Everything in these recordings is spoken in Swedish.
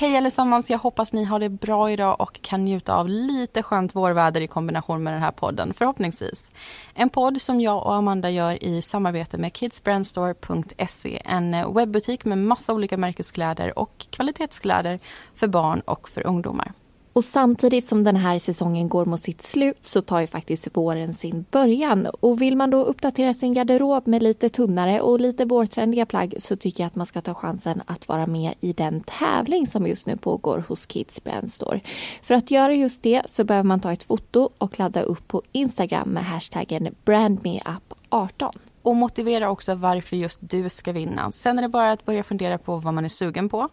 Hej allesammans, jag hoppas ni har det bra idag och kan njuta av lite skönt vårväder i kombination med den här podden, förhoppningsvis. En podd som jag och Amanda gör i samarbete med kidsbrandstore.se, en eh, webbutik med massa olika märkeskläder och kvalitetskläder för barn och för ungdomar. Och samtidigt som den här säsongen går mot sitt slut så tar ju faktiskt våren sin början. Och vill man då uppdatera sin garderob med lite tunnare och lite vårtrendiga plagg så tycker jag att man ska ta chansen att vara med i den tävling som just nu pågår hos Kids Brand Store. För att göra just det så behöver man ta ett foto och ladda upp på Instagram med hashtaggen brandmeup18 och motivera också varför just du ska vinna. Sen är det bara att börja fundera på vad man är sugen på.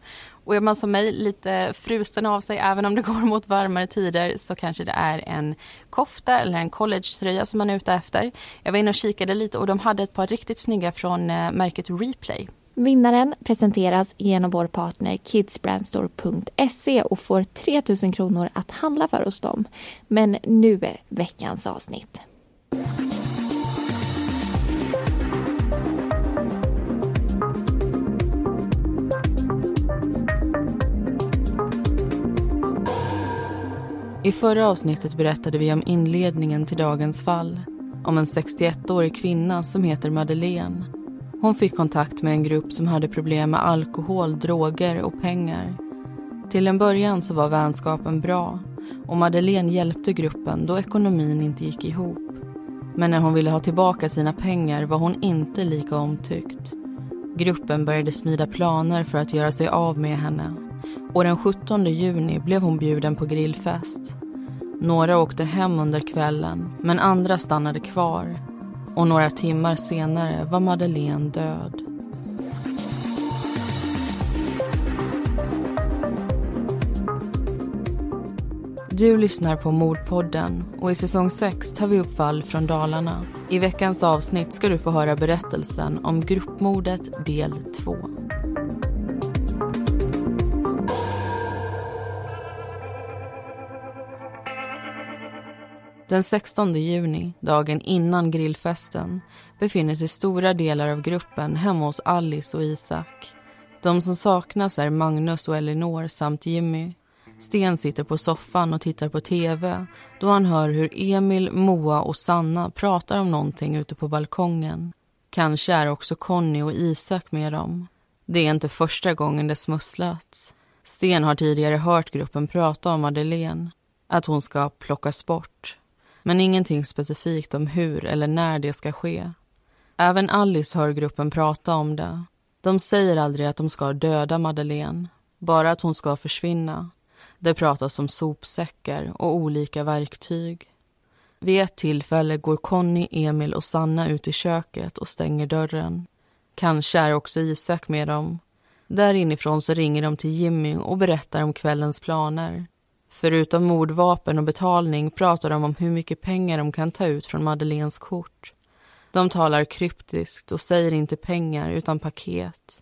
Och är man som mig lite frusen av sig, även om det går mot varmare tider, så kanske det är en kofta eller en collegetröja som man är ute efter. Jag var inne och kikade lite och de hade ett par riktigt snygga från eh, märket Replay. Vinnaren presenteras genom vår partner kidsbrandstore.se och får 3 000 kronor att handla för hos dem. Men nu är veckans avsnitt. I förra avsnittet berättade vi om inledningen till dagens fall. Om en 61-årig kvinna som heter Madeleine. Hon fick kontakt med en grupp som hade problem med alkohol, droger och pengar. Till en början så var vänskapen bra och Madeleine hjälpte gruppen då ekonomin inte gick ihop. Men när hon ville ha tillbaka sina pengar var hon inte lika omtyckt. Gruppen började smida planer för att göra sig av med henne och den 17 juni blev hon bjuden på grillfest. Några åkte hem under kvällen, men andra stannade kvar. Och några timmar senare var Madeleine död. Du lyssnar på Mordpodden och i säsong 6 tar vi upp fall från Dalarna. I veckans avsnitt ska du få höra berättelsen om gruppmordet del 2. Den 16 juni, dagen innan grillfesten, befinner sig stora delar av gruppen hemma hos Alice och Isak. De som saknas är Magnus och Elinor samt Jimmy. Sten sitter på soffan och tittar på tv då han hör hur Emil, Moa och Sanna pratar om någonting ute på balkongen. Kanske är också Conny och Isak med dem. Det är inte första gången det smusslats. Sten har tidigare hört gruppen prata om Madeleine, att hon ska plockas bort men ingenting specifikt om hur eller när det ska ske. Även Alice hör gruppen prata om det. De säger aldrig att de ska döda Madeleine, bara att hon ska försvinna. Det pratas om sopsäckar och olika verktyg. Vid ett tillfälle går Conny, Emil och Sanna ut i köket och stänger dörren. Kanske är också Isak med dem. Där inifrån så ringer de till Jimmy och berättar om kvällens planer. Förutom mordvapen och betalning pratar de om hur mycket pengar de kan ta ut från Madeleines kort. De talar kryptiskt och säger inte pengar utan paket.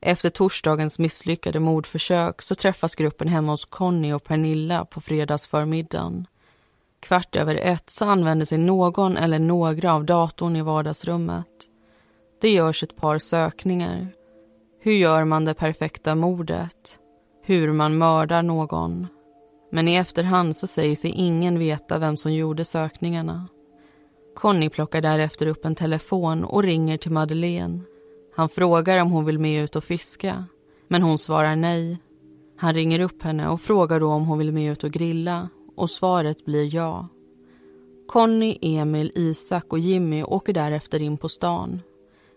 Efter torsdagens misslyckade mordförsök så träffas gruppen hemma hos Conny och Pernilla på fredagsförmiddagen. Kvart över ett så använder sig någon eller några av datorn i vardagsrummet. Det görs ett par sökningar. Hur gör man det perfekta mordet? Hur man mördar någon? Men i efterhand så säger sig ingen veta vem som gjorde sökningarna. Conny plockar därefter upp en telefon och ringer till Madeleine. Han frågar om hon vill med ut och fiska, men hon svarar nej. Han ringer upp henne och frågar då om hon vill med ut och grilla och svaret blir ja. Conny, Emil, Isak och Jimmy åker därefter in på stan.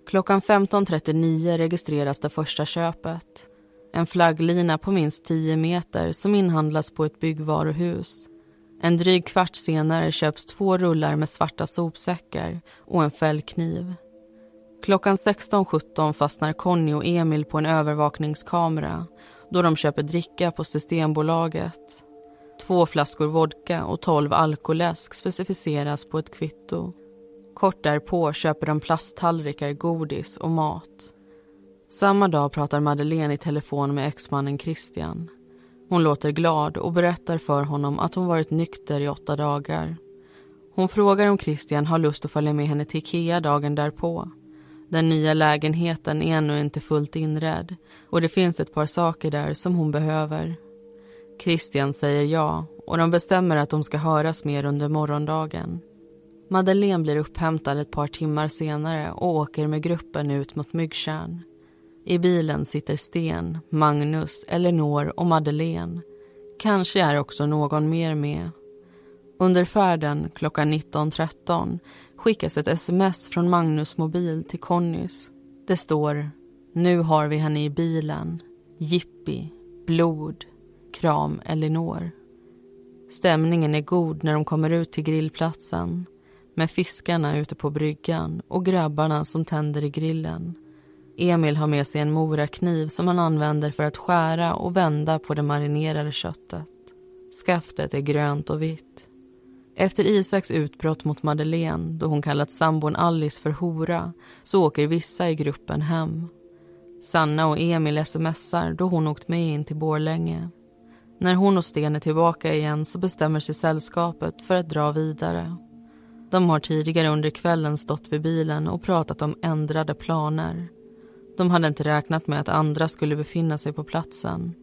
Klockan 15.39 registreras det första köpet. En flagglina på minst 10 meter som inhandlas på ett byggvaruhus. En dryg kvart senare köps två rullar med svarta sopsäckar och en fällkniv. Klockan 16.17 fastnar Conny och Emil på en övervakningskamera då de köper dricka på Systembolaget. Två flaskor vodka och tolv alkoläsk specificeras på ett kvitto. Kort därpå köper de plasttallrikar, godis och mat. Samma dag pratar Madeleine i telefon med exmannen Christian. Hon låter glad och berättar för honom att hon varit nykter i åtta dagar. Hon frågar om Christian har lust att följa med henne till Ikea dagen därpå. Den nya lägenheten är ännu inte fullt inredd och det finns ett par saker där som hon behöver. Christian säger ja och de bestämmer att de ska höras mer under morgondagen. Madeleine blir upphämtad ett par timmar senare och åker med gruppen ut mot Myggtjärn. I bilen sitter Sten, Magnus, Elinor och Madeleine. Kanske är också någon mer med. Under färden klockan 19.13 skickas ett sms från Magnus mobil till Connys. Det står Nu har vi henne i bilen. Jippi. Blod. Kram Elinor. Stämningen är god när de kommer ut till grillplatsen med fiskarna ute på bryggan och grabbarna som tänder i grillen. Emil har med sig en morakniv som han använder för att skära och vända på det marinerade köttet. Skaftet är grönt och vitt. Efter Isaks utbrott mot Madeleine då hon kallat sambon Alice för hora så åker vissa i gruppen hem. Sanna och Emil smsar då hon åkt med in till Borlänge. När hon och Sten är tillbaka igen så bestämmer sig sällskapet för att dra vidare. De har tidigare under kvällen stått vid bilen och pratat om ändrade planer. De hade inte räknat med att andra skulle befinna sig på platsen.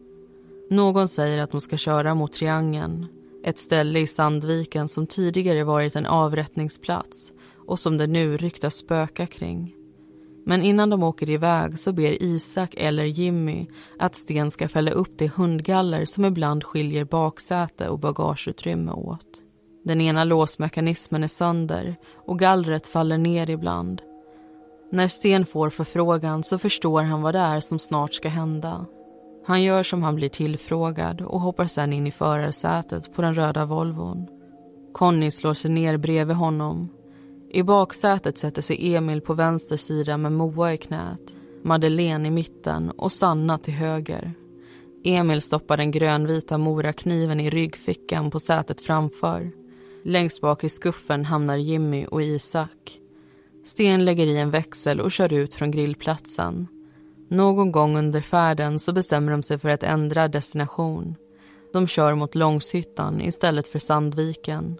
Någon säger att de ska köra mot Triangeln ett ställe i Sandviken som tidigare varit en avrättningsplats och som det nu ryktas spöka kring. Men innan de åker iväg så ber Isak eller Jimmy att Sten ska fälla upp det hundgaller som ibland skiljer baksäte och bagageutrymme åt. Den ena låsmekanismen är sönder och gallret faller ner ibland. När Sten får förfrågan så förstår han vad det är som snart ska hända. Han gör som han blir tillfrågad och hoppar sen in i förarsätet på den röda Volvon. Conny slår sig ner bredvid honom. I baksätet sätter sig Emil på vänster sida med Moa i knät, Madeleine i mitten och Sanna till höger. Emil stoppar den grönvita morakniven i ryggfickan på sätet framför. Längst bak i skuffen hamnar Jimmy och Isak. Sten lägger i en växel och kör ut från grillplatsen. Någon gång under färden så bestämmer de sig för att ändra destination. De kör mot Långshyttan istället för Sandviken.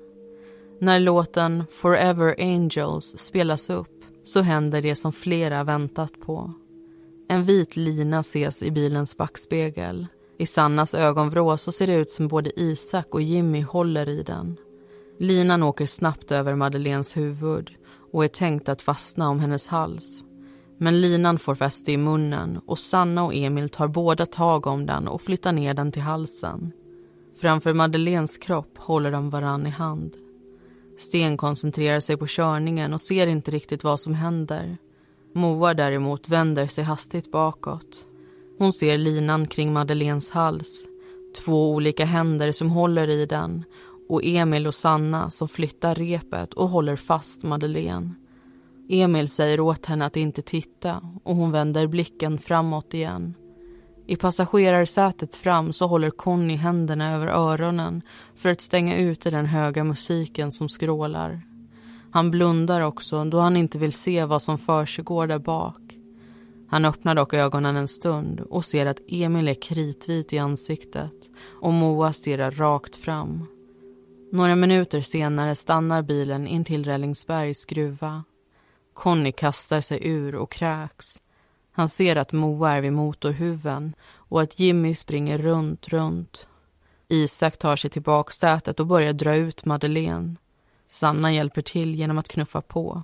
När låten Forever Angels spelas upp så händer det som flera väntat på. En vit lina ses i bilens backspegel. I Sannas ögonvrå så ser det ut som både Isak och Jimmy håller i den. Linan åker snabbt över Madeleines huvud och är tänkt att fastna om hennes hals. Men linan får fäste i munnen och Sanna och Emil tar båda tag om den och flyttar ner den till halsen. Framför Madeleines kropp håller de varann i hand. Sten koncentrerar sig på körningen och ser inte riktigt vad som händer. Moa däremot vänder sig hastigt bakåt. Hon ser linan kring Madeleines hals, två olika händer som håller i den och Emil och Sanna som flyttar repet och håller fast Madeleine. Emil säger åt henne att inte titta och hon vänder blicken framåt igen. I passagerarsätet fram så håller Conny händerna över öronen för att stänga ute den höga musiken som skrålar. Han blundar också då han inte vill se vad som försiggår där bak. Han öppnar dock ögonen en stund och ser att Emil är kritvit i ansiktet och Moa stirrar rakt fram. Några minuter senare stannar bilen intill Rällingsbergs gruva. Conny kastar sig ur och kräks. Han ser att Moa är vid motorhuven och att Jimmy springer runt, runt. Isak tar sig till baksätet och börjar dra ut Madeleine. Sanna hjälper till genom att knuffa på.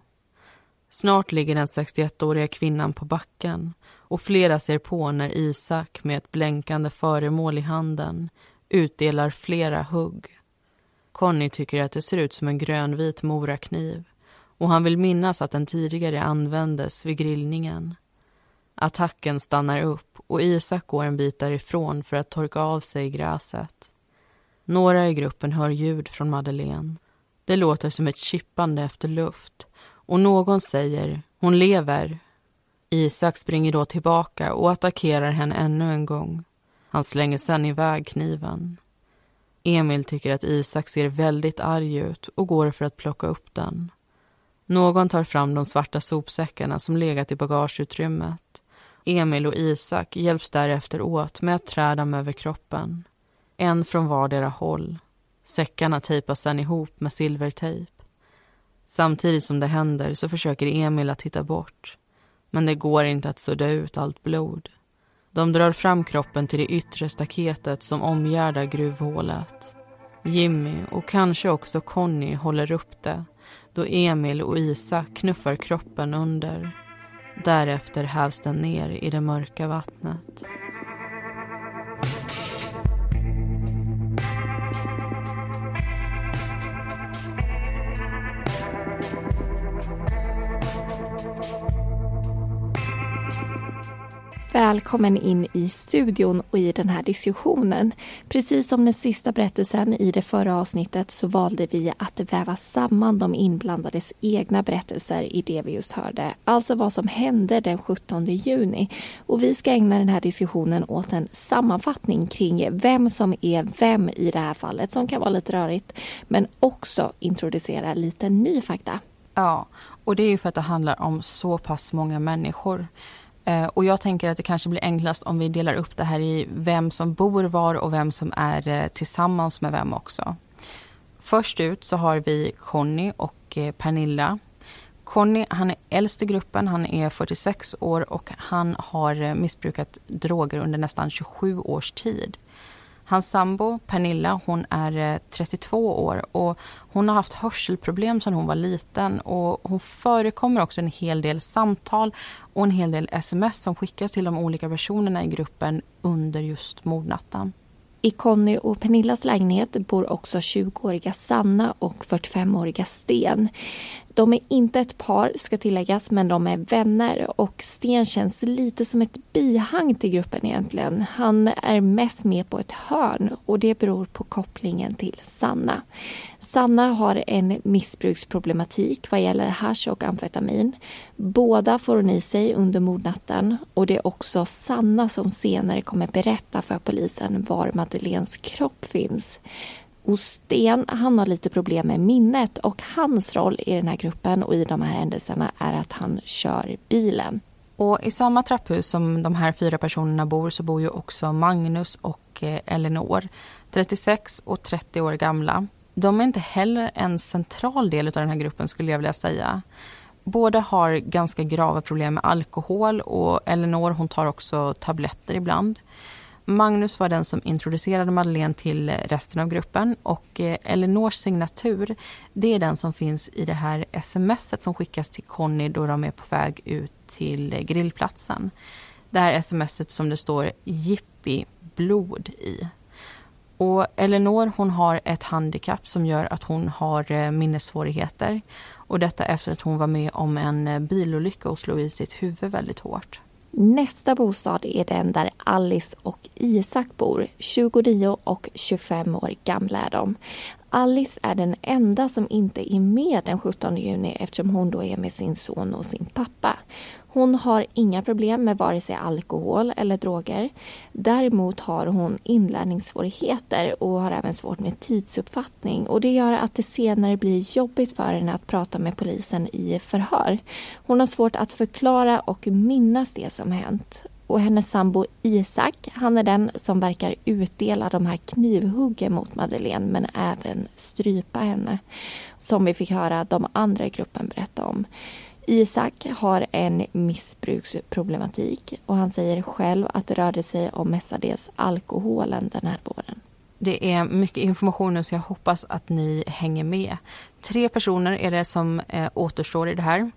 Snart ligger den 61-åriga kvinnan på backen och flera ser på när Isak med ett blänkande föremål i handen utdelar flera hugg. Conny tycker att det ser ut som en grönvit morakniv och han vill minnas att den tidigare användes vid grillningen. Attacken stannar upp och Isak går en bit därifrån för att torka av sig gräset. Några i gruppen hör ljud från Madeleine. Det låter som ett chippande efter luft och någon säger hon lever. Isak springer då tillbaka och attackerar henne ännu en gång. Han slänger sen iväg kniven. Emil tycker att Isak ser väldigt arg ut och går för att plocka upp den. Någon tar fram de svarta sopsäckarna som legat i bagageutrymmet. Emil och Isak hjälps därefter åt med att trä dem över kroppen. En från vardera håll. Säckarna tejpas sedan ihop med silvertejp. Samtidigt som det händer så försöker Emil att titta bort. Men det går inte att sudda ut allt blod. De drar fram kroppen till det yttre staketet som omgärdar gruvhålet. Jimmy och kanske också Conny håller upp det då Emil och Isa knuffar kroppen under. Därefter hävs den ner i det mörka vattnet. Välkommen in i studion och i den här diskussionen. Precis som den sista berättelsen i det förra avsnittet så valde vi att väva samman de inblandades egna berättelser i det vi just hörde. Alltså vad som hände den 17 juni. Och vi ska ägna den här diskussionen åt en sammanfattning kring vem som är vem i det här fallet som kan vara lite rörigt. Men också introducera lite ny fakta. Ja, och det är ju för att det handlar om så pass många människor. Eh, och jag tänker att det kanske blir enklast om vi delar upp det här i vem som bor var och vem som är eh, tillsammans med vem också. Först ut så har vi Conny och eh, Pernilla. Conny han är äldst i gruppen, han är 46 år och han har missbrukat droger under nästan 27 års tid. Hans sambo Pernilla hon är eh, 32 år och hon har haft hörselproblem sedan hon var liten och hon förekommer också en hel del samtal och en hel del sms som skickas till de olika personerna i gruppen under just mordnatten. I Conny och Pernillas lägenhet bor också 20-åriga Sanna och 45-åriga Sten. De är inte ett par, ska tilläggas, men de är vänner och Sten känns lite som ett bihang till gruppen egentligen. Han är mest med på ett hörn och det beror på kopplingen till Sanna. Sanna har en missbruksproblematik vad gäller hash och amfetamin. Båda får hon i sig under mordnatten och det är också Sanna som senare kommer berätta för polisen var Madeleines kropp finns. Och Sten han har lite problem med minnet och hans roll i den här gruppen och i de här händelserna är att han kör bilen. Och I samma trapphus som de här fyra personerna bor så bor ju också Magnus och eh, Elinor, 36 och 30 år gamla. De är inte heller en central del av den här gruppen skulle jag vilja säga. Båda har ganska grava problem med alkohol och Elinor hon tar också tabletter ibland. Magnus var den som introducerade Madeleine till eh, resten av gruppen och eh, Elinors signatur det är den som finns i det här smset som skickas till Conny då de är på väg ut till eh, grillplatsen. Det här smset som det står Jippi blod i. Och Elinor hon har ett handikapp som gör att hon har minnessvårigheter. Och detta efter att hon var med om en bilolycka och slog i sitt huvud väldigt hårt. Nästa bostad är den där Alice och Isak bor. 29 och 25 år gamla är de. Alice är den enda som inte är med den 17 juni eftersom hon då är med sin son och sin pappa. Hon har inga problem med vare sig alkohol eller droger. Däremot har hon inlärningssvårigheter och har även svårt med tidsuppfattning. Och Det gör att det senare blir jobbigt för henne att prata med polisen i förhör. Hon har svårt att förklara och minnas det som hänt. Och hennes sambo Isak, han är den som verkar utdela de här knivhuggen mot Madeleine men även strypa henne. Som vi fick höra de andra i gruppen berätta om. Isak har en missbruksproblematik och han säger själv att det rörde sig om mestadels alkoholen den här våren. Det är mycket information nu så jag hoppas att ni hänger med. Tre personer är det som eh, återstår i det här.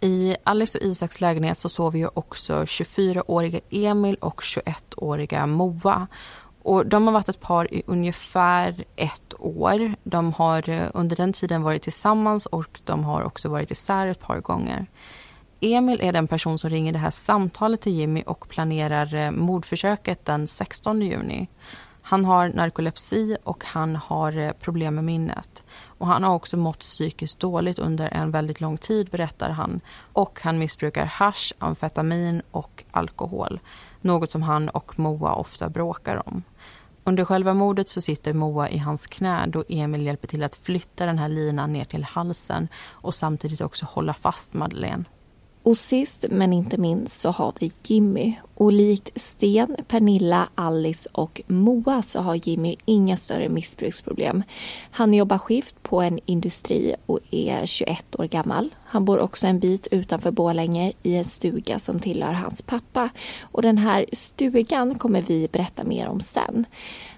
I Alice och Isaks lägenhet så sover ju också 24-åriga Emil och 21-åriga Moa. Och de har varit ett par i ungefär ett år. De har eh, under den tiden varit tillsammans och de har också varit isär ett par gånger. Emil är den person som ringer det här samtalet till Jimmy och planerar eh, mordförsöket den 16 juni. Han har narkolepsi och han har eh, problem med minnet. Och han har också mått psykiskt dåligt under en väldigt lång tid, berättar han. Och han missbrukar hash, amfetamin och alkohol. Något som han och Moa ofta bråkar om. Under själva mordet så sitter Moa i hans knä då Emil hjälper till att flytta den här linan ner till halsen och samtidigt också hålla fast Madeleine. Och sist men inte minst så har vi Jimmy. Och likt Sten, Pernilla, Alice och Moa så har Jimmy inga större missbruksproblem. Han jobbar skift på en industri och är 21 år gammal. Han bor också en bit utanför Borlänge i en stuga som tillhör hans pappa. Och den här stugan kommer vi berätta mer om sen.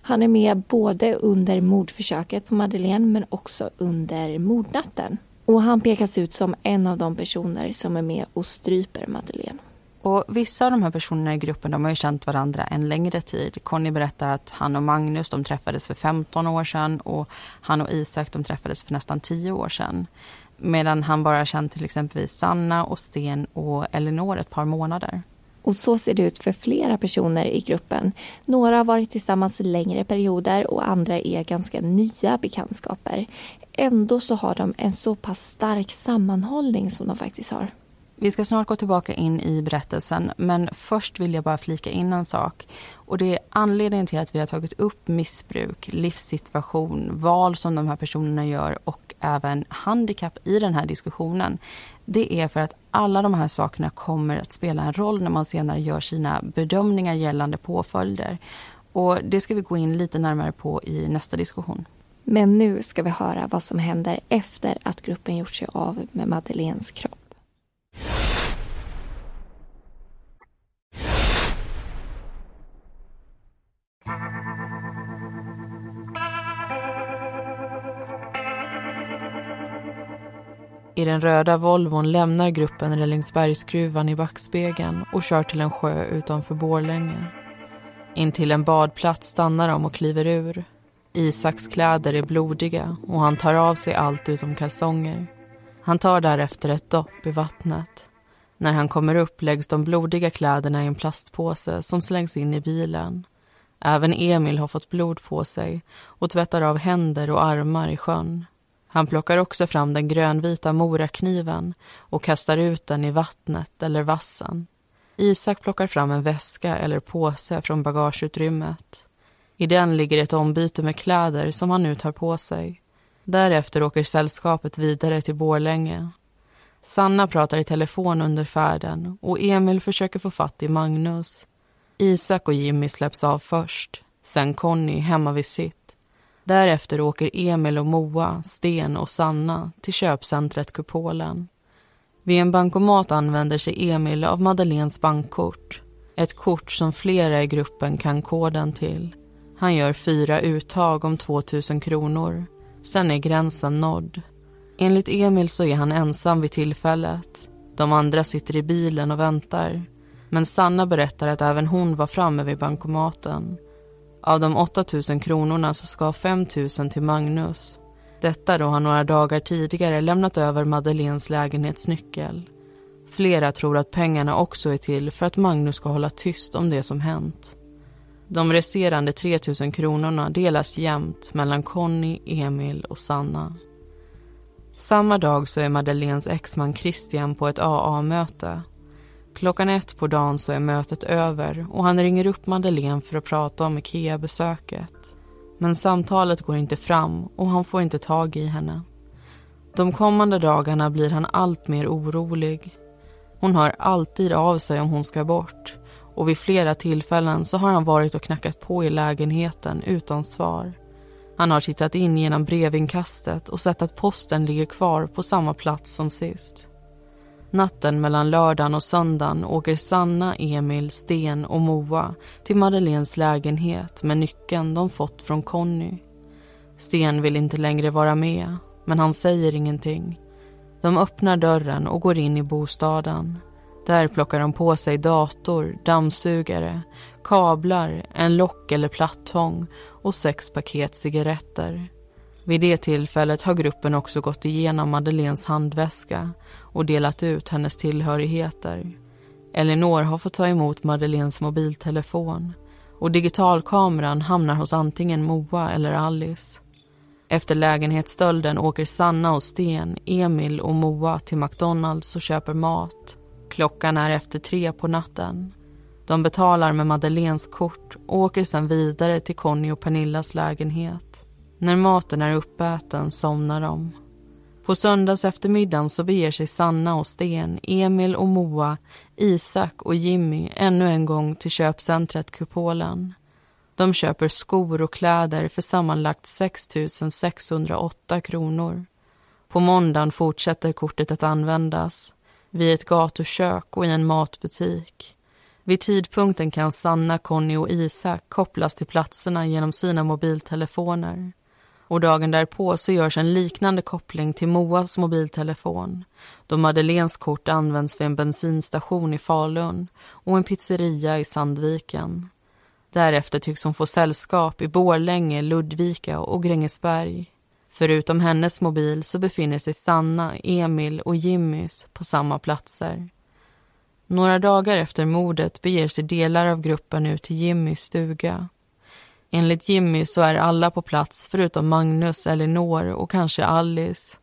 Han är med både under mordförsöket på Madeleine men också under mordnatten. Och han pekas ut som en av de personer som är med och stryper Madeleine. Och vissa av de här personerna i gruppen de har ju känt varandra en längre tid. Conny berättar att han och Magnus de träffades för 15 år sedan och han och Isak de träffades för nästan 10 år sedan. Medan han bara känt till exempel Sanna och Sten och Elinor ett par månader. Och så ser det ut för flera personer i gruppen. Några har varit tillsammans längre perioder och andra är ganska nya bekantskaper. Ändå så har de en så pass stark sammanhållning som de faktiskt har. Vi ska snart gå tillbaka in i berättelsen men först vill jag bara flika in en sak. Och det är anledningen till att vi har tagit upp missbruk, livssituation, val som de här personerna gör och även handikapp i den här diskussionen. Det är för att alla de här sakerna kommer att spela en roll när man senare gör sina bedömningar gällande påföljder. Och det ska vi gå in lite närmare på i nästa diskussion. Men nu ska vi höra vad som händer efter att gruppen gjort sig av med Madeleines kropp. I den röda Volvon lämnar gruppen Rällingsbergsgruvan i backspegeln och kör till en sjö utanför Borlänge. Intill en badplats stannar de och kliver ur. Isaks kläder är blodiga och han tar av sig allt utom kalsonger. Han tar därefter ett dopp i vattnet. När han kommer upp läggs de blodiga kläderna i en plastpåse som slängs in i bilen. Även Emil har fått blod på sig och tvättar av händer och armar i sjön. Han plockar också fram den grönvita morakniven och kastar ut den i vattnet eller vassen. Isak plockar fram en väska eller påse från bagageutrymmet. I den ligger ett ombyte med kläder som han nu tar på sig. Därefter åker sällskapet vidare till Borlänge. Sanna pratar i telefon under färden och Emil försöker få fatt i Magnus. Isak och Jimmy släpps av först, sen Conny hemma vid sitt. Därefter åker Emil och Moa, Sten och Sanna till köpcentret Kupolen. Vid en bankomat använder sig Emil av Madeleines bankkort. Ett kort som flera i gruppen kan koden till. Han gör fyra uttag om 2000 kronor. Sen är gränsen nådd. Enligt Emil så är han ensam vid tillfället. De andra sitter i bilen och väntar. Men Sanna berättar att även hon var framme vid bankomaten. Av de 8000 kronorna så ska 5000 till Magnus. Detta då han några dagar tidigare lämnat över Madeleines lägenhetsnyckel. Flera tror att pengarna också är till för att Magnus ska hålla tyst om det som hänt. De resterande 3000 kronorna delas jämnt mellan Conny, Emil och Sanna. Samma dag så är Madeleines exman Christian på ett AA-möte. Klockan ett på dagen så är mötet över och han ringer upp Madeleine för att prata om Ikea-besöket. Men samtalet går inte fram och han får inte tag i henne. De kommande dagarna blir han allt mer orolig. Hon hör alltid av sig om hon ska bort och vid flera tillfällen så har han varit och knackat på i lägenheten utan svar. Han har tittat in genom brevinkastet och sett att posten ligger kvar på samma plats som sist. Natten mellan lördagen och söndagen åker Sanna, Emil, Sten och Moa till Madeleines lägenhet med nyckeln de fått från Conny. Sten vill inte längre vara med, men han säger ingenting. De öppnar dörren och går in i bostaden. Där plockar de på sig dator, dammsugare, kablar, en lock eller plattång och sex paket cigaretter. Vid det tillfället har gruppen också gått igenom Madeleines handväska och delat ut hennes tillhörigheter. Elinor har fått ta emot Madeleines mobiltelefon och digitalkameran hamnar hos antingen Moa eller Alice. Efter lägenhetsstölden åker Sanna och Sten, Emil och Moa till McDonalds och köper mat. Klockan är efter tre på natten. De betalar med Madeleines kort och åker sen vidare till Conny och Pernillas lägenhet. När maten är uppäten somnar de. På söndags eftermiddagen så beger sig Sanna och Sten, Emil och Moa, Isak och Jimmy ännu en gång till köpcentret Kupolen. De köper skor och kläder för sammanlagt 6 608 kronor. På måndagen fortsätter kortet att användas vid ett gatukök och i en matbutik. Vid tidpunkten kan Sanna, Conny och Isak kopplas till platserna genom sina mobiltelefoner. Och dagen därpå så görs en liknande koppling till Moas mobiltelefon då Madeleines kort används vid en bensinstation i Falun och en pizzeria i Sandviken. Därefter tycks hon få sällskap i Borlänge, Ludvika och Grängesberg. Förutom hennes mobil så befinner sig Sanna, Emil och Jimmys på samma platser. Några dagar efter mordet beger sig delar av gruppen ut till Jimmys stuga. Enligt Jimmy så är alla på plats förutom Magnus, Elinor och kanske Alice.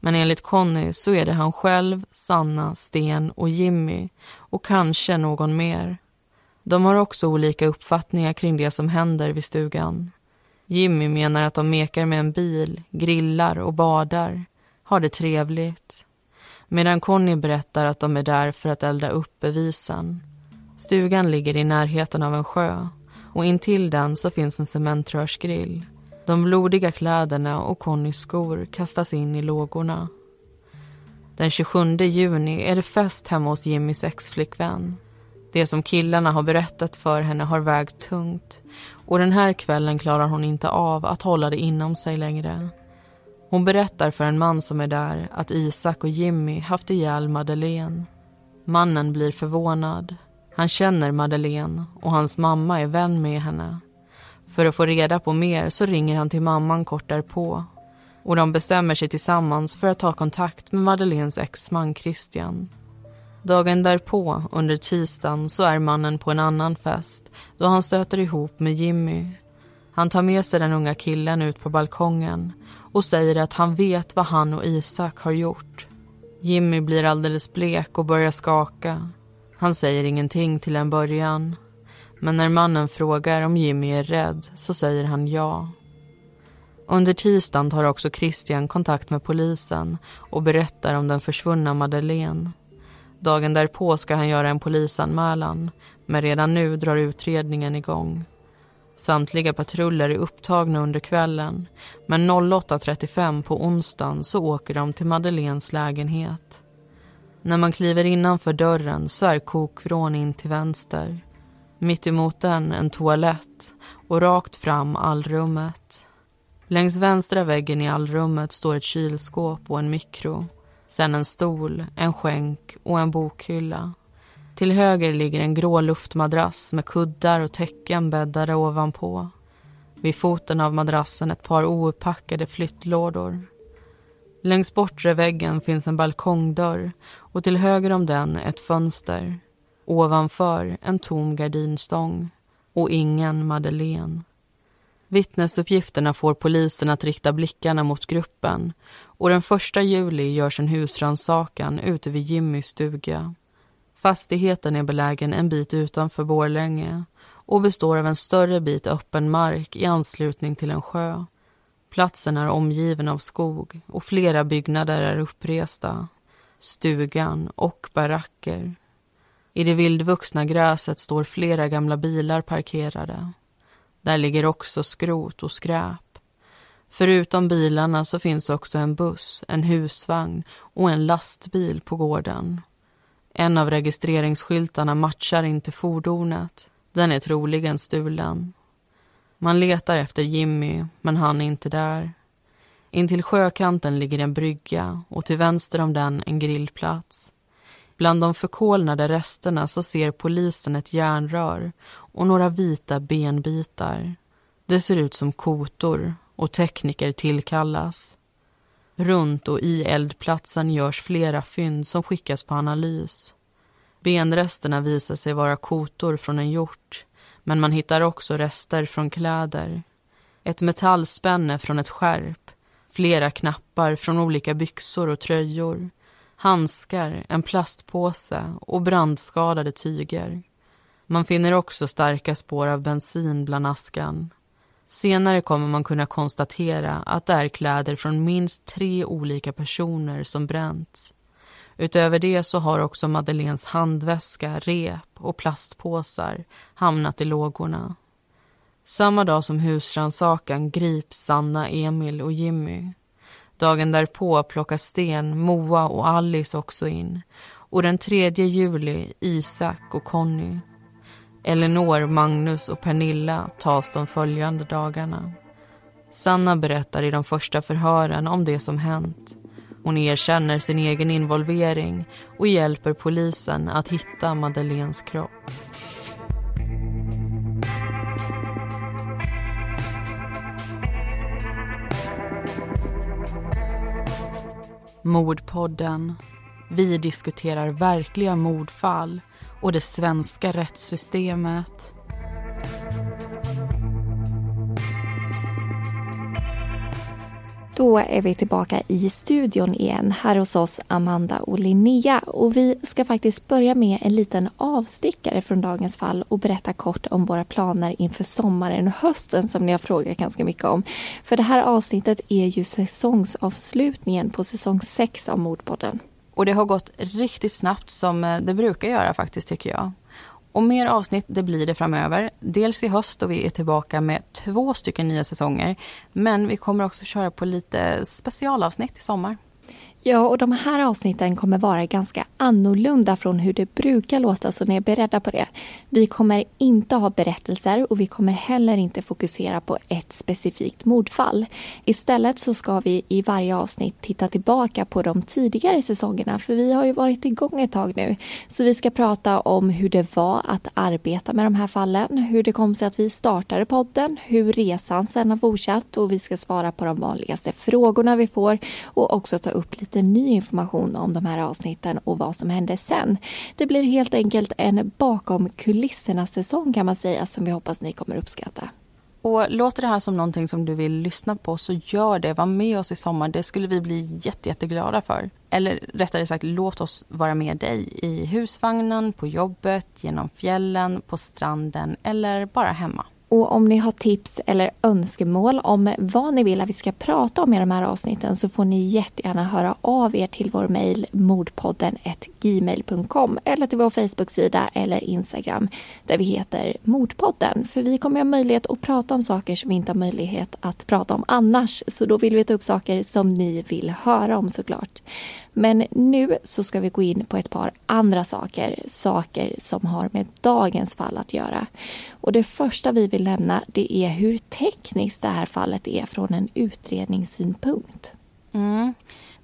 Men enligt Conny så är det han själv, Sanna, Sten och Jimmy och kanske någon mer. De har också olika uppfattningar kring det som händer vid stugan. Jimmy menar att de mekar med en bil, grillar och badar, har det trevligt. Medan Conny berättar att de är där för att elda upp bevisen. Stugan ligger i närheten av en sjö och intill den så finns en cementrörsgrill. De blodiga kläderna och Connys skor kastas in i lågorna. Den 27 juni är det fest hemma hos Jimmys exflickvän. Det som killarna har berättat för henne har vägt tungt och den här kvällen klarar hon inte av att hålla det inom sig längre. Hon berättar för en man som är där att Isak och Jimmy haft ihjäl Madeleine. Mannen blir förvånad. Han känner Madeleine och hans mamma är vän med henne. För att få reda på mer så ringer han till mamman kort därpå och de bestämmer sig tillsammans för att ta kontakt med Madeleines exman Christian. Dagen därpå, under tisdagen, så är mannen på en annan fest då han stöter ihop med Jimmy. Han tar med sig den unga killen ut på balkongen och säger att han vet vad han och Isak har gjort. Jimmy blir alldeles blek och börjar skaka. Han säger ingenting till en början. Men när mannen frågar om Jimmy är rädd så säger han ja. Under tisdagen tar också Christian kontakt med polisen och berättar om den försvunna Madeleine. Dagen därpå ska han göra en polisanmälan men redan nu drar utredningen igång. Samtliga patruller är upptagna under kvällen men 08.35 på onsdagen så åker de till Madeleines lägenhet. När man kliver innanför dörren så är kokvrån in till vänster. Mitt emot den en toalett och rakt fram allrummet. Längs vänstra väggen i allrummet står ett kylskåp och en mikro. Sen en stol, en skänk och en bokhylla. Till höger ligger en grå luftmadrass med kuddar och täcken bäddade ovanpå. Vid foten av madrassen ett par ouppackade flyttlådor. Längs bortre väggen finns en balkongdörr och till höger om den ett fönster. Ovanför en tom gardinstång och ingen Madeleine. Vittnesuppgifterna får polisen att rikta blickarna mot gruppen och den 1 juli görs en husrannsakan ute vid Jimmys stuga. Fastigheten är belägen en bit utanför Borlänge och består av en större bit öppen mark i anslutning till en sjö. Platsen är omgiven av skog och flera byggnader är uppresta. Stugan och baracker. I det vildvuxna gräset står flera gamla bilar parkerade. Där ligger också skrot och skräp. Förutom bilarna så finns också en buss, en husvagn och en lastbil på gården. En av registreringsskyltarna matchar inte fordonet. Den är troligen stulen. Man letar efter Jimmy, men han är inte där. Intill sjökanten ligger en brygga och till vänster om den en grillplats. Bland de förkolnade resterna så ser polisen ett järnrör och några vita benbitar. Det ser ut som kotor och tekniker tillkallas. Runt och i eldplatsen görs flera fynd som skickas på analys. Benresterna visar sig vara kotor från en hjort men man hittar också rester från kläder. Ett metallspänne från ett skärp, flera knappar från olika byxor och tröjor handskar, en plastpåse och brandskadade tyger. Man finner också starka spår av bensin bland askan. Senare kommer man kunna konstatera att det är kläder från minst tre olika personer som bränts. Utöver det så har också Madeleines handväska, rep och plastpåsar hamnat i lågorna. Samma dag som husrannsakan grips Sanna, Emil och Jimmy. Dagen därpå plockas Sten, Moa och Alice också in. Och den 3 juli Isak och Conny. Elinor, Magnus och Pernilla tas de följande dagarna. Sanna berättar i de första förhören om det som hänt. Hon erkänner sin egen involvering och hjälper polisen att hitta Madeleines kropp. Mordpodden. Vi diskuterar verkliga mordfall och det svenska rättssystemet. Då är vi tillbaka i studion igen, här hos oss Amanda och Linnea. Och vi ska faktiskt börja med en liten avstickare från dagens fall och berätta kort om våra planer inför sommaren och hösten som ni har frågat ganska mycket om. För det här avsnittet är ju säsongsavslutningen på säsong 6 av Mordpodden. Och det har gått riktigt snabbt som eh, det brukar göra faktiskt tycker jag. Och mer avsnitt det blir det framöver. Dels i höst då vi är tillbaka med två stycken nya säsonger. Men vi kommer också köra på lite specialavsnitt i sommar. Ja, och de här avsnitten kommer vara ganska annorlunda från hur det brukar låta, så ni är beredda på det. Vi kommer inte ha berättelser och vi kommer heller inte fokusera på ett specifikt mordfall. Istället så ska vi i varje avsnitt titta tillbaka på de tidigare säsongerna, för vi har ju varit igång ett tag nu. Så vi ska prata om hur det var att arbeta med de här fallen, hur det kom sig att vi startade podden, hur resan sedan har fortsatt och vi ska svara på de vanligaste frågorna vi får och också ta upp lite lite ny information om de här avsnitten och vad som hände sen. Det blir helt enkelt en bakom kulisserna-säsong kan man säga som vi hoppas ni kommer uppskatta. Och låter det här som någonting som du vill lyssna på så gör det. Var med oss i sommar. Det skulle vi bli jätte, jätteglada för. Eller rättare sagt, låt oss vara med dig i husvagnen, på jobbet, genom fjällen, på stranden eller bara hemma. Och om ni har tips eller önskemål om vad ni vill att vi ska prata om i de här avsnitten så får ni jättegärna höra av er till vår mejl mordpodden gmail.com eller till vår Facebook-sida eller Instagram där vi heter Mordpodden. För vi kommer ha möjlighet att prata om saker som vi inte har möjlighet att prata om annars. Så då vill vi ta upp saker som ni vill höra om såklart. Men nu så ska vi gå in på ett par andra saker, saker som har med dagens fall att göra. Och det första vi vill nämna det är hur tekniskt det här fallet är från en utredningssynpunkt. Mm.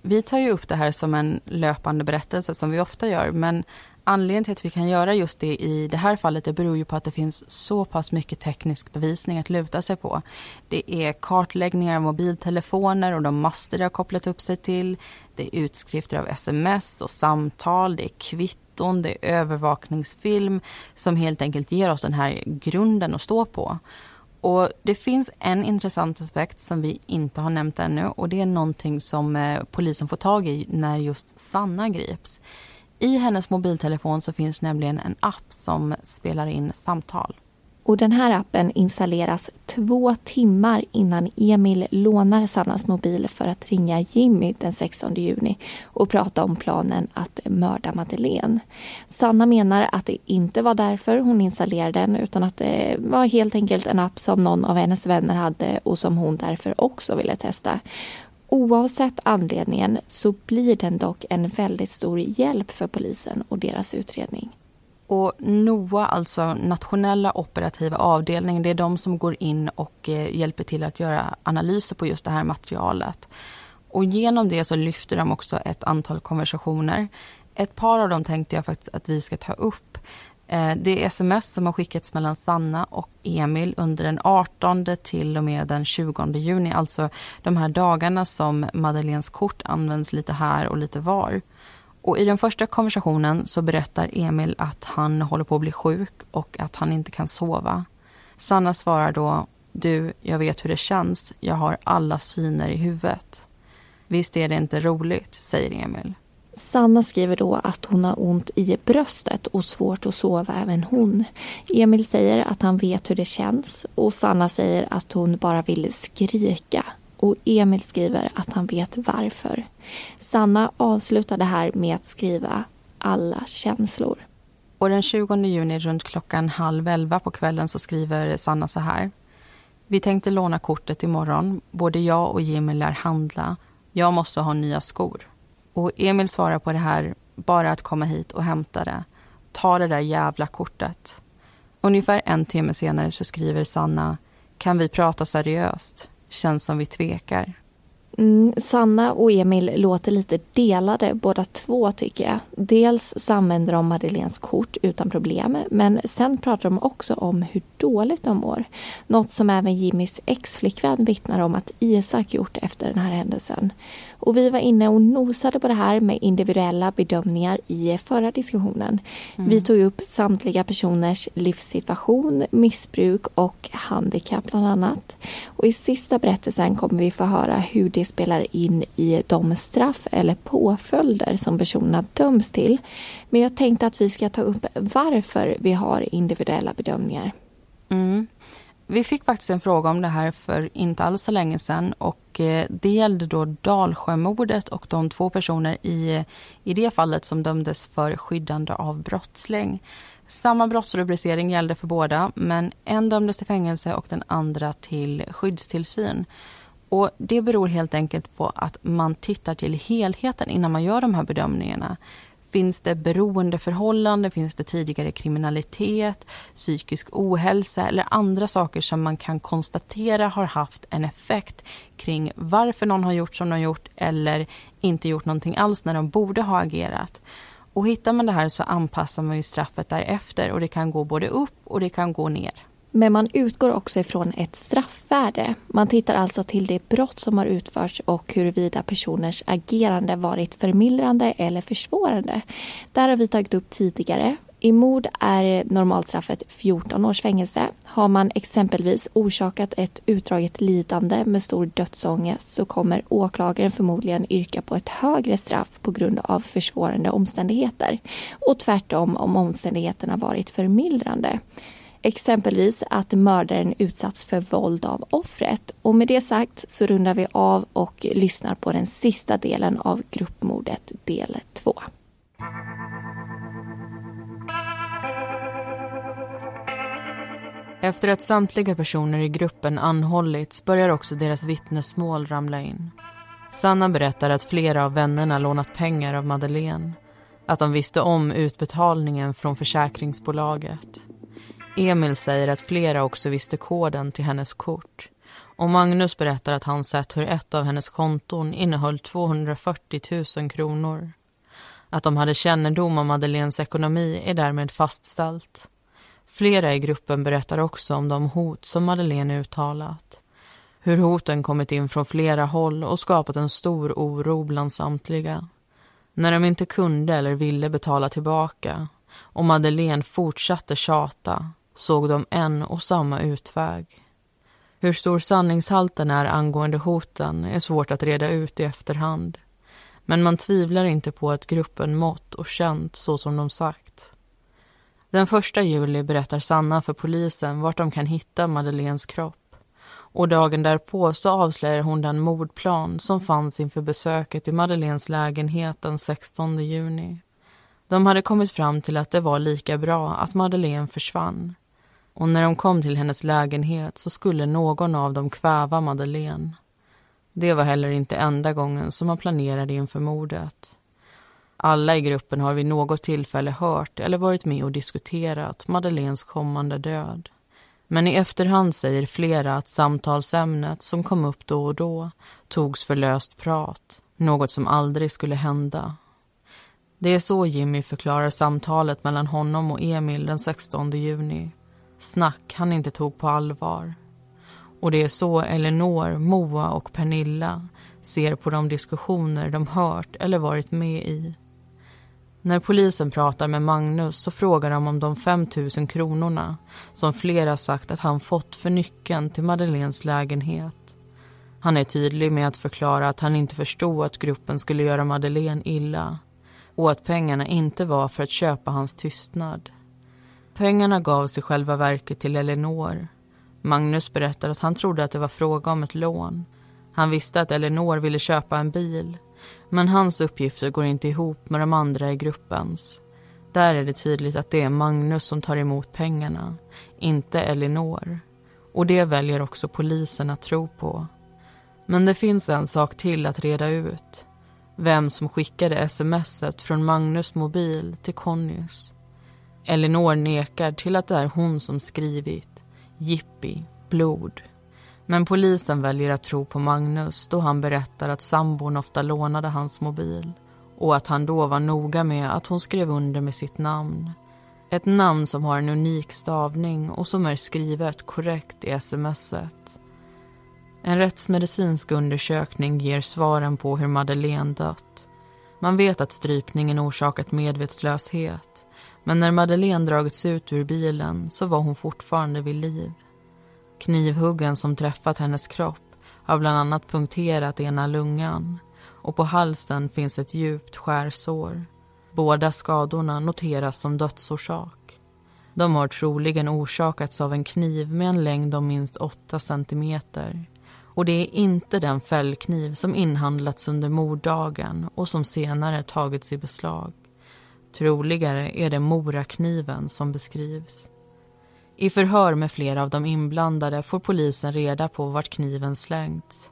Vi tar ju upp det här som en löpande berättelse som vi ofta gör men Anledningen till att vi kan göra just det i det här fallet det beror ju på att det finns så pass mycket teknisk bevisning att luta sig på. Det är kartläggningar av mobiltelefoner och de master det har kopplat upp sig till. Det är utskrifter av sms och samtal, det är kvitton, det är övervakningsfilm som helt enkelt ger oss den här grunden att stå på. Och Det finns en intressant aspekt som vi inte har nämnt ännu och det är någonting som eh, polisen får tag i när just Sanna grips. I hennes mobiltelefon så finns nämligen en app som spelar in samtal. Och den här appen installeras två timmar innan Emil lånar Sannas mobil för att ringa Jimmy den 16 juni och prata om planen att mörda Madeleine. Sanna menar att det inte var därför hon installerade den utan att det var helt enkelt en app som någon av hennes vänner hade och som hon därför också ville testa. Oavsett anledningen så blir den dock en väldigt stor hjälp för polisen och deras utredning. Och NOA, alltså nationella operativa avdelningen, det är de som går in och eh, hjälper till att göra analyser på just det här materialet. Och genom det så lyfter de också ett antal konversationer. Ett par av dem tänkte jag faktiskt att vi ska ta upp. Eh, det är sms som har skickats mellan Sanna och Emil under den 18 till och med den 20 juni, alltså de här dagarna som Madeleines kort används lite här och lite var. Och I den första konversationen så berättar Emil att han håller på att bli sjuk och att han inte kan sova. Sanna svarar då Du, jag vet hur det känns. Jag har alla syner i huvudet. Visst är det inte roligt, säger Emil. Sanna skriver då att hon har ont i bröstet och svårt att sova även hon. Emil säger att han vet hur det känns och Sanna säger att hon bara vill skrika. Och Emil skriver att han vet varför. Sanna avslutar det här med att skriva alla känslor. Och den 20 juni runt klockan halv elva på kvällen så skriver Sanna så här. Vi tänkte låna kortet imorgon. Både jag och Jimmy lär handla. Jag måste ha nya skor. Och Emil svarar på det här, bara att komma hit och hämta det. Ta det där jävla kortet. Ungefär en timme senare så skriver Sanna, kan vi prata seriöst? Känns som vi tvekar. Mm, Sanna och Emil låter lite delade båda två tycker jag. Dels så använder de Madeleines kort utan problem men sen pratar de också om hur dåligt de mår. Något som även Jimmys exflickvän vittnar om att Isak gjort efter den här händelsen. Och vi var inne och nosade på det här med individuella bedömningar i förra diskussionen. Mm. Vi tog upp samtliga personers livssituation, missbruk och handikapp bland annat. Och i sista berättelsen kommer vi få höra hur det spelar in i de straff eller påföljder som personerna döms till. Men jag tänkte att vi ska ta upp varför vi har individuella bedömningar. Mm. Vi fick faktiskt en fråga om det här för inte alls så länge sedan och eh, det gällde då Dalsjömordet och de två personer i, i det fallet som dömdes för skyddande av brottsling. Samma brottsrubricering gällde för båda men en dömdes till fängelse och den andra till skyddstillsyn. Och Det beror helt enkelt på att man tittar till helheten innan man gör de här bedömningarna. Finns det beroendeförhållande, finns det tidigare kriminalitet, psykisk ohälsa eller andra saker som man kan konstatera har haft en effekt kring varför någon har gjort som de har gjort eller inte gjort någonting alls när de borde ha agerat. Och hittar man det här så anpassar man ju straffet därefter och det kan gå både upp och det kan gå ner. Men man utgår också ifrån ett straffvärde. Man tittar alltså till det brott som har utförts och huruvida personers agerande varit förmildrande eller försvårande. Där har vi tagit upp tidigare. I mord är normalstraffet 14 års fängelse. Har man exempelvis orsakat ett utdraget lidande med stor dödsångest så kommer åklagaren förmodligen yrka på ett högre straff på grund av försvårande omständigheter. Och tvärtom om omständigheterna varit förmildrande. Exempelvis att mördaren utsatts för våld av offret. Och med det sagt så rundar vi av och lyssnar på den sista delen av gruppmordet del 2. Efter att samtliga personer i gruppen anhållits börjar också deras vittnesmål ramla in. Sanna berättar att flera av vännerna lånat pengar av Madeleine. Att de visste om utbetalningen från försäkringsbolaget. Emil säger att flera också visste koden till hennes kort. Och Magnus berättar att han sett hur ett av hennes konton innehöll 240 000 kronor. Att de hade kännedom om Madeleines ekonomi är därmed fastställt. Flera i gruppen berättar också om de hot som Madeleine uttalat. Hur hoten kommit in från flera håll och skapat en stor oro bland samtliga. När de inte kunde eller ville betala tillbaka och Madeleine fortsatte tjata såg de en och samma utväg. Hur stor sanningshalten är angående hoten är svårt att reda ut i efterhand. Men man tvivlar inte på att gruppen mått och känt så som de sagt. Den första juli berättar Sanna för polisen vart de kan hitta Madeleines kropp. Och dagen därpå så avslöjar hon den mordplan som fanns inför besöket i Madeleines lägenhet den 16 juni. De hade kommit fram till att det var lika bra att Madeleine försvann och när de kom till hennes lägenhet så skulle någon av dem kväva Madeleine. Det var heller inte enda gången som man planerade inför mordet. Alla i gruppen har vid något tillfälle hört eller varit med och diskuterat Madeleines kommande död. Men i efterhand säger flera att samtalsämnet som kom upp då och då togs för löst prat, något som aldrig skulle hända. Det är så Jimmy förklarar samtalet mellan honom och Emil den 16 juni snack han inte tog på allvar. Och det är så Elinor, Moa och Pernilla ser på de diskussioner de hört eller varit med i. När polisen pratar med Magnus så frågar de om de 5 000 kronorna som flera sagt att han fått för nyckeln till Madeleines lägenhet. Han är tydlig med att förklara att han inte förstod att gruppen skulle göra Madeleine illa. och att pengarna inte var för att köpa hans tystnad. Pengarna gavs i själva verket till Elinor. Magnus berättar att han trodde att det var fråga om ett lån. Han visste att Elinor ville köpa en bil. Men hans uppgifter går inte ihop med de andra i gruppens. Där är det tydligt att det är Magnus som tar emot pengarna, inte Elinor. Och det väljer också polisen att tro på. Men det finns en sak till att reda ut. Vem som skickade smset från Magnus mobil till Connys. Elinor nekar till att det är hon som skrivit Jippi, blod. Men polisen väljer att tro på Magnus då han berättar att sambon ofta lånade hans mobil och att han då var noga med att hon skrev under med sitt namn. Ett namn som har en unik stavning och som är skrivet korrekt i smset. En rättsmedicinsk undersökning ger svaren på hur Madeleine dött. Man vet att strypningen orsakat medvetslöshet men när Madeleine dragits ut ur bilen så var hon fortfarande vid liv. Knivhuggen som träffat hennes kropp har bland annat punkterat ena lungan och på halsen finns ett djupt skärsår. Båda skadorna noteras som dödsorsak. De har troligen orsakats av en kniv med en längd om minst 8 centimeter. Och det är inte den fällkniv som inhandlats under morddagen och som senare tagits i beslag. Troligare är det morakniven som beskrivs. I förhör med flera av de inblandade får polisen reda på vart kniven slängts.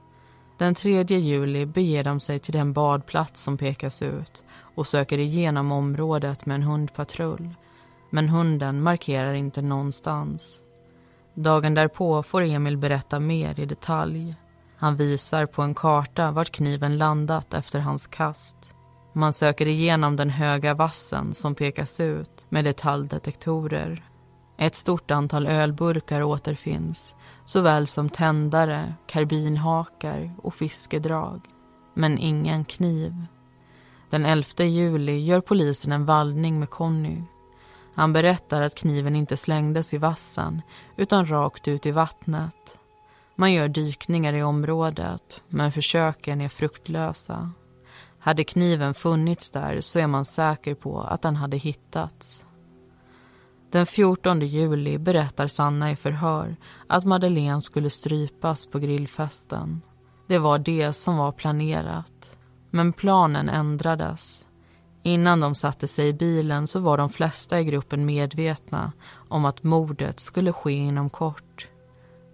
Den 3 juli beger de sig till den badplats som pekas ut och söker igenom området med en hundpatrull. Men hunden markerar inte någonstans. Dagen därpå får Emil berätta mer i detalj. Han visar på en karta vart kniven landat efter hans kast. Man söker igenom den höga vassen som pekas ut med detaljdetektorer. Ett stort antal ölburkar återfinns såväl som tändare, karbinhakar och fiskedrag. Men ingen kniv. Den 11 juli gör polisen en vallning med Conny. Han berättar att kniven inte slängdes i vassen utan rakt ut i vattnet. Man gör dykningar i området, men försöken är fruktlösa. Hade kniven funnits där så är man säker på att den hade hittats. Den 14 juli berättar Sanna i förhör att Madeleine skulle strypas på grillfesten. Det var det som var planerat. Men planen ändrades. Innan de satte sig i bilen så var de flesta i gruppen medvetna om att mordet skulle ske inom kort.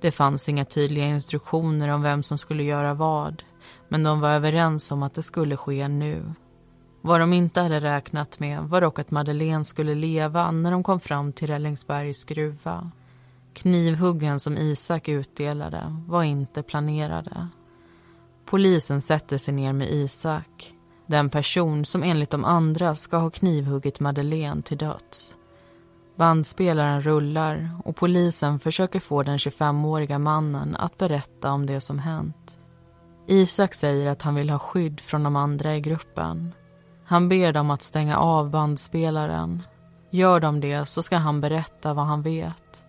Det fanns inga tydliga instruktioner om vem som skulle göra vad men de var överens om att det skulle ske nu. Vad de inte hade räknat med var dock att Madeleine skulle leva när de kom fram till Rällingsbergs gruva. Knivhuggen som Isak utdelade var inte planerade. Polisen sätter sig ner med Isak, den person som enligt de andra ska ha knivhuggit Madeleine till döds. Bandspelaren rullar och polisen försöker få den 25-åriga mannen att berätta om det som hänt. Isak säger att han vill ha skydd från de andra i gruppen. Han ber dem att stänga av bandspelaren. Gör de det så ska han berätta vad han vet.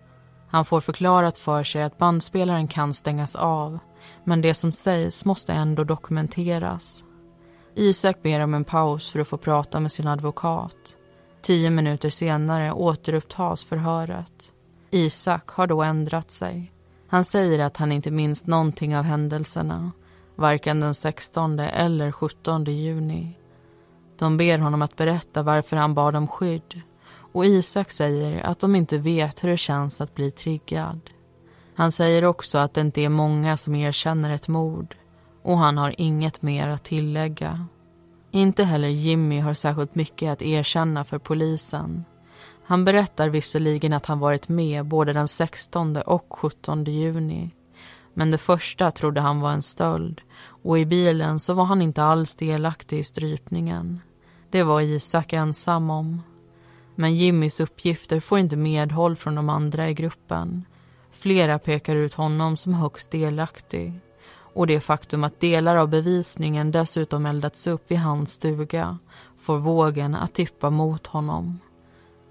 Han får förklarat för sig att bandspelaren kan stängas av men det som sägs måste ändå dokumenteras. Isak ber om en paus för att få prata med sin advokat. Tio minuter senare återupptas förhöret. Isak har då ändrat sig. Han säger att han inte minns någonting av händelserna varken den 16 eller 17 juni. De ber honom att berätta varför han bad om skydd och Isak säger att de inte vet hur det känns att bli triggad. Han säger också att det inte är många som erkänner ett mord och han har inget mer att tillägga. Inte heller Jimmy har särskilt mycket att erkänna för polisen. Han berättar visserligen att han varit med både den 16 och 17 juni men det första trodde han var en stöld och i bilen så var han inte alls delaktig i strypningen. Det var Isak ensam om. Men Jimmys uppgifter får inte medhåll från de andra i gruppen. Flera pekar ut honom som högst delaktig. Och det faktum att delar av bevisningen dessutom eldats upp vid hans stuga får vågen att tippa mot honom.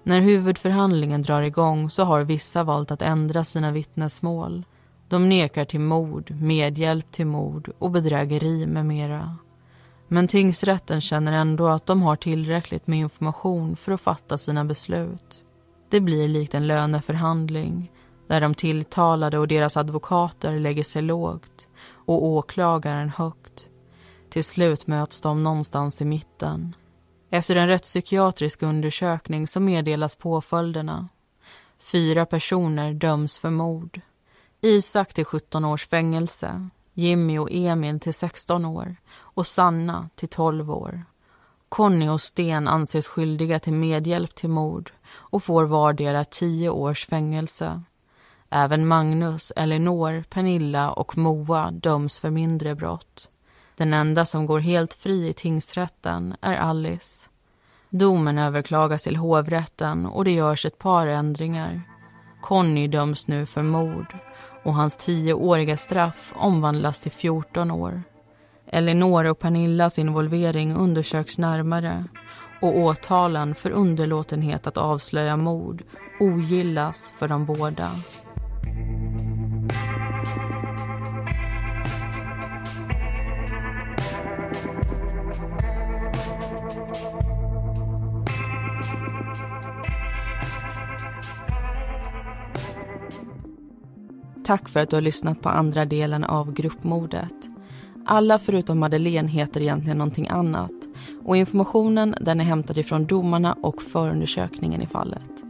När huvudförhandlingen drar igång så har vissa valt att ändra sina vittnesmål de nekar till mord, medhjälp till mord och bedrägeri med mera. Men tingsrätten känner ändå att de har tillräckligt med information för att fatta sina beslut. Det blir likt en löneförhandling där de tilltalade och deras advokater lägger sig lågt och åklagaren högt. Till slut möts de någonstans i mitten. Efter en rättspsykiatrisk undersökning så meddelas påföljderna. Fyra personer döms för mord. Isak till 17 års fängelse, Jimmy och Emil till 16 år och Sanna till 12 år. Conny och Sten anses skyldiga till medhjälp till mord och får vardera 10 års fängelse. Även Magnus, Elinor, Pernilla och Moa döms för mindre brott. Den enda som går helt fri i tingsrätten är Alice. Domen överklagas till hovrätten och det görs ett par ändringar. Conny döms nu för mord och hans tioåriga straff omvandlas till 14 år. Elinor och Pernillas involvering undersöks närmare och åtalen för underlåtenhet att avslöja mord ogillas för de båda. Tack för att du har lyssnat på andra delen av gruppmordet. Alla förutom Madeleine heter egentligen någonting annat och informationen den är hämtad ifrån domarna och förundersökningen i fallet.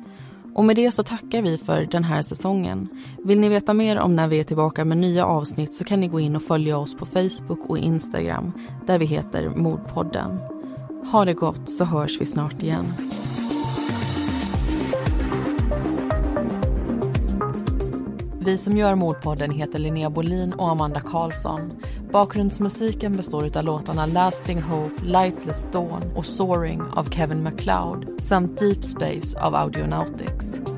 Och med det så tackar vi för den här säsongen. Vill ni veta mer om när vi är tillbaka med nya avsnitt så kan ni gå in och följa oss på Facebook och Instagram där vi heter Mordpodden. Ha det gott så hörs vi snart igen. Vi som gör Mordpodden heter Linnea Bolin och Amanda Karlsson. Bakgrundsmusiken består av låtarna Lasting Hope, Lightless Dawn och Soaring av Kevin MacLeod samt Deep Space av Audionautics.